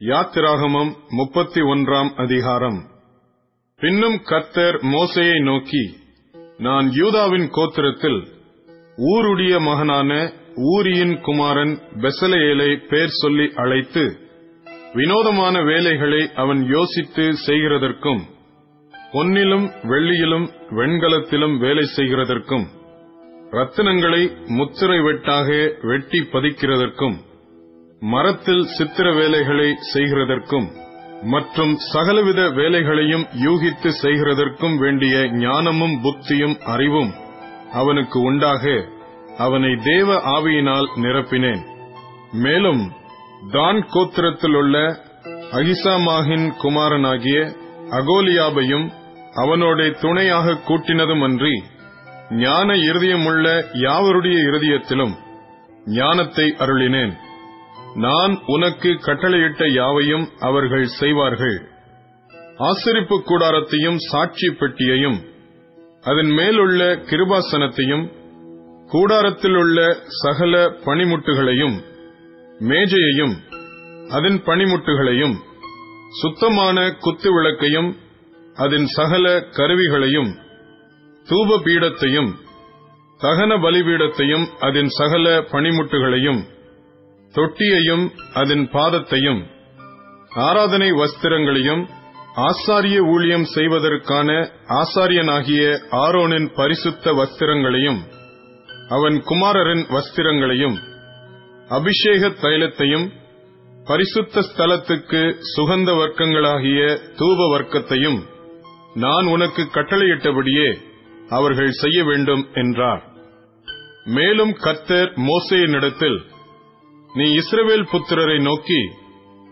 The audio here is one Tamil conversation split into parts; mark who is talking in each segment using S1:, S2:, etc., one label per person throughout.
S1: யாத்திராகமம் முப்பத்தி ஒன்றாம் அதிகாரம். பின்னும் கர்த்தர் மோசையை நோக்கி நான் யூதாவின் கோத்திரத்தில் ஊருடைய மகனான ஊரியின் குமாரன் பெசலையேலை பேர் சொல்லி அழைத்து வினோதமான வேலைகளை அவன் யோசித்து செய்கிறதற்கும் பொன்னிலும் வெள்ளியிலும் வெண்கலத்திலும் வேலை செய்கிறதற்கும் ரத்தினங்களை முத்திரை வெட்டாக வெட்டி பதிக்கிறதற்கும் மரத்தில் சித்திர வேலைகளை செய்கிறதற்கும் மற்றும் சகலவித வேலைகளையும் யூகித்து செய்கிறதற்கும் வேண்டிய ஞானமும் புத்தியும் அறிவும் அவனுக்கு உண்டாக அவனை தேவ ஆவியினால் நிரப்பினேன். மேலும் தான் கோத்திரத்தில் உள்ள அகிசாமாகின் குமாரனாகிய அகோலியாபையும் அவனோட துணையாக கூட்டினதுமன்றி ஞான இருதயமுள்ள யாவருடைய இருதயத்திலும் ஞானத்தை அருளினேன். நான் உனக்கு கட்டளையிட்ட யாவையும் அவர்கள் செய்வார்கள். ஆசிரிப்பு கூடாரத்தையும் சாட்சி பெட்டியையும் அதன் மேலுள்ள கிருபாசனத்தையும் கூடாரத்தில் உள்ள சகல பனிமுட்டுகளையும் மேஜையையும் அதன் பனிமுட்டுகளையும் சுத்தமான குத்து விளக்கையும் அதன் சகல கருவிகளையும் தூப பீடத்தையும் தகன பலிபீடத்தையும் அதன் சகல பனிமுட்டுகளையும் தொட்டியையும் அதன் பாதத்தையும் ஆராதனை வஸ்திரங்களையும் ஆசாரிய ஊழியம் செய்வதற்கான ஆசாரியனாகிய ஆரோனின் பரிசுத்த வஸ்திரங்களையும் அவன் குமாரரின் வஸ்திரங்களையும் அபிஷேக தைலத்தையும் பரிசுத்த ஸ்தலத்துக்கு சுகந்த வர்க்கங்களாகிய தூப வர்க்கத்தையும் நான் உனக்கு கட்டளையிட்டபடியே அவர்கள் செய்ய வேண்டும் என்றார். மேலும் கத்தர் மோசையினிடத்தில் நீ இஸ்ரவேல் புத்திரரை நோக்கி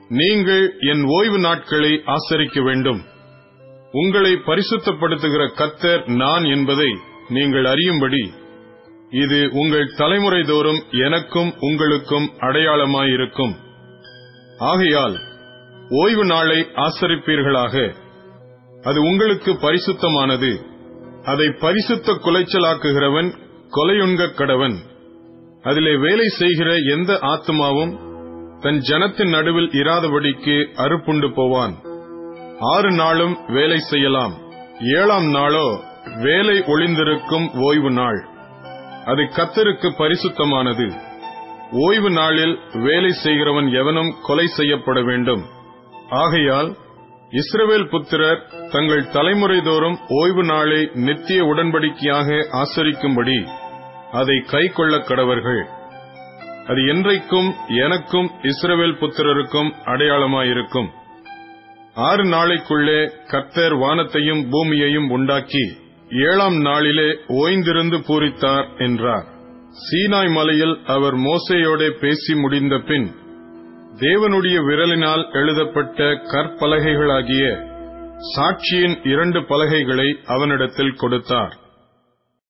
S1: நீங்கள் என் ஓய்வு நாட்களை ஆசரிக்க வேண்டும். உங்களை பரிசுத்தப்படுத்துகிற கத்தர் நான் என்பதை நீங்கள் அறியும்படி இது உங்கள் தலைமுறை தோறும் எனக்கும் உங்களுக்கும் அடையாளமாயிருக்கும். ஆகையால் ஓய்வு நாளை ஆசரிப்பீர்களாக. அது உங்களுக்கு பரிசுத்தமானது. அதை பரிசுத்த குலைச்சலாக்குகிறவன் கொலையுண்க கடவன். அதிலே வேலை செய்கிற எந்த ஆத்மாவும் தன் ஜனத்தின் நடுவில் இராதபடிக்கு அறுப்புண்டு போவான். ஆறு நாளும் வேலை செய்யலாம். ஏழாம் நாளோ வேலை ஒளிந்திருக்கும் ஓய்வு நாள். அது கத்தருக்கு பரிசுத்தமானது. ஓய்வு நாளில் வேலை செய்கிறவன் எவனும் கொலை செய்யப்பட வேண்டும். ஆகையால் இஸ்ரவேல் புத்திரர் தங்கள் தலைமுறை தோறும் ஓய்வு நாளை நித்திய உடன்படிக்கையாக ஆசரிக்கும்படி அதை கை கொள்ள கடவர்கள். அது என்றைக்கும் எனக்கும் இஸ்ரவேல் புத்திரருக்கும் அடையாளமாயிருக்கும். ஆறு நாளைக்குள்ளே கர்த்தர் வானத்தையும் பூமியையும் உண்டாக்கி ஏழாம் நாளிலே ஓய்ந்திருந்து பூரித்தார் என்றார். சீனாய் மலையில் அவர் மோசையோட பேசி முடிந்த பின் தேவனுடைய விரலினால் எழுதப்பட்ட கற்பலகைகளாகிய சாட்சியின் இரண்டு பலகைகளை அவனிடத்தில் கொடுத்தார்.